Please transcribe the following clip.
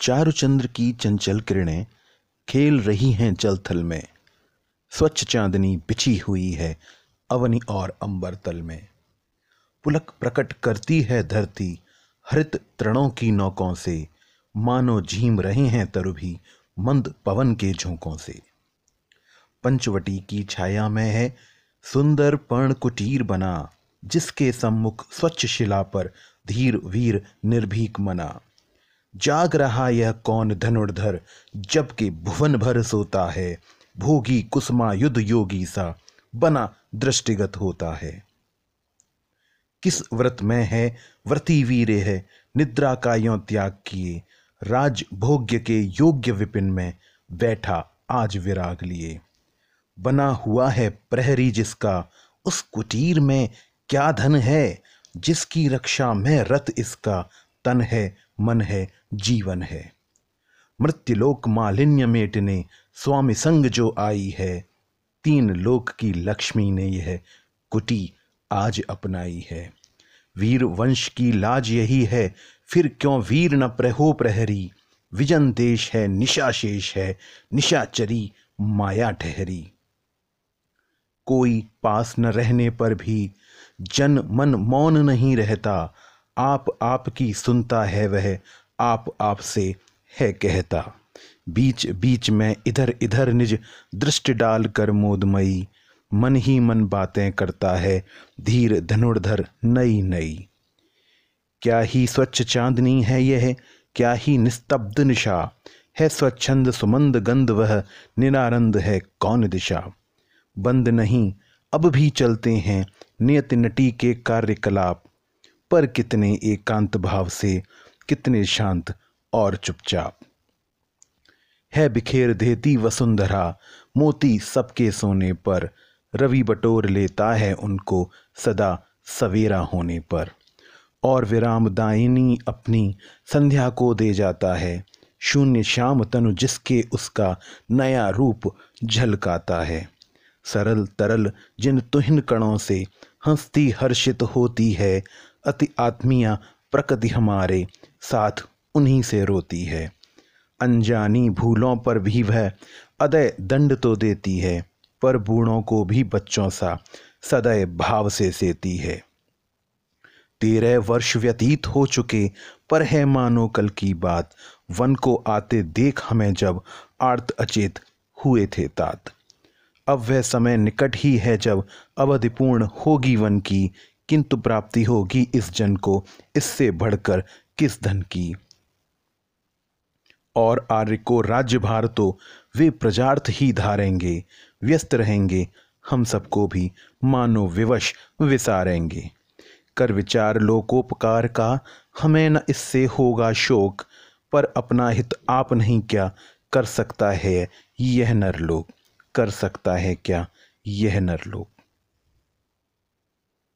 चारुचंद्र की चंचल किरणें खेल रही हैं जल थल में। स्वच्छ चांदनी बिछी हुई है अवनी और अंबर तल में। पुलक प्रकट करती है धरती, हरित तृणों की नौकों से। मानो झीम रहे हैं तरु मंद पवन के झोंकों से। पंचवटी की छाया में है सुंदर पर्ण कुटीर बना, जिसके सम्मुख स्वच्छ शिला पर धीर वीर निर्भीक मना। जाग रहा यह कौन धनुर्धर, जबकि भुवन भर सोता है, भोगी कुसमा युद्ध योगी सा, बना दृष्टिगत होता है। किस व्रत में है, व्रती वीरे है, निद्रा का यो त्याग किए राज भोग्य के योग्य विपिन में बैठा आज विराग लिए। बना हुआ है प्रहरी जिसका, उस कुटीर में क्या धन है, जिसकी रक्षा में रत इसका तन है, मन है, जीवन है। मृत्युलोक मालिन्य मेटने, स्वामी संग जो आई है। तीन लोक की लक्ष्मी ने यह कुटी आज अपनाई है। वीर वंश की लाज यही है, फिर क्यों वीर न प्रहो प्रहरी? विजन देश है, निशा शेष है, निशाचरी माया ठहरी। कोई पास न रहने पर भी, जन मन मौन नहीं रहता आप आपकी सुनता है वह, आप आपसे है कहता। बीच बीच में इधर इधर निज दृष्टि डाल कर मोदमयी, मन ही मन बातें करता है, धीर धनुर्धर नई नई। क्या ही स्वच्छ चांदनी है यह, क्या ही निस्तब्ध निशा। है स्वच्छंद सुमंद गंध वह निरानंद है कौन दिशा। बंद नहीं, अब भी चलते हैं नियत नटी के कार्यकलाप। पर कितने एकांत भाव से कितने शांत और चुपचाप। है बिखेर देती वसुंधरा, मोती सबके सोने पर। रवि बटोर लेता है उनको सदा सवेरा होने पर। और विराम दायनी अपनी संध्या को दे जाता है। शून्य श्याम तनु जिसके उसका नया रूप झलकाता है। सरल तरल जिन तुहिन कणों से हंसती हर्षित होती है अति आत्मीय प्रकृति हमारे साथ उन्हीं से रोती है। अनजानी भूलों पर भी वह अदय दंड तो देती है, पर बूढ़ों को भी बच्चों सा सदैव भाव से सेती है। तेरह वर्ष व्यतीत हो चुके, पर है मानो कल की बात। वन को आते देख हमें जब आर्त अचेत हुए थे तात। अब वह समय निकट ही है जब अवधिपूर्ण होगी वन की किंतु प्राप्ति होगी इस जन को, इससे बढ़कर किस धन की? और आर्य को राज्यभार तो वे प्रजार्थ ही धारेंगे, व्यस्त रहेंगे, हम सबको भी मानो विवश विसारेंगे। कर विचार लोकोपकार का, हमें न इससे होगा शोक, पर अपना हित आप नहीं क्या कर सकता है यह नरलोक? कर सकता है क्या यह नरलोक?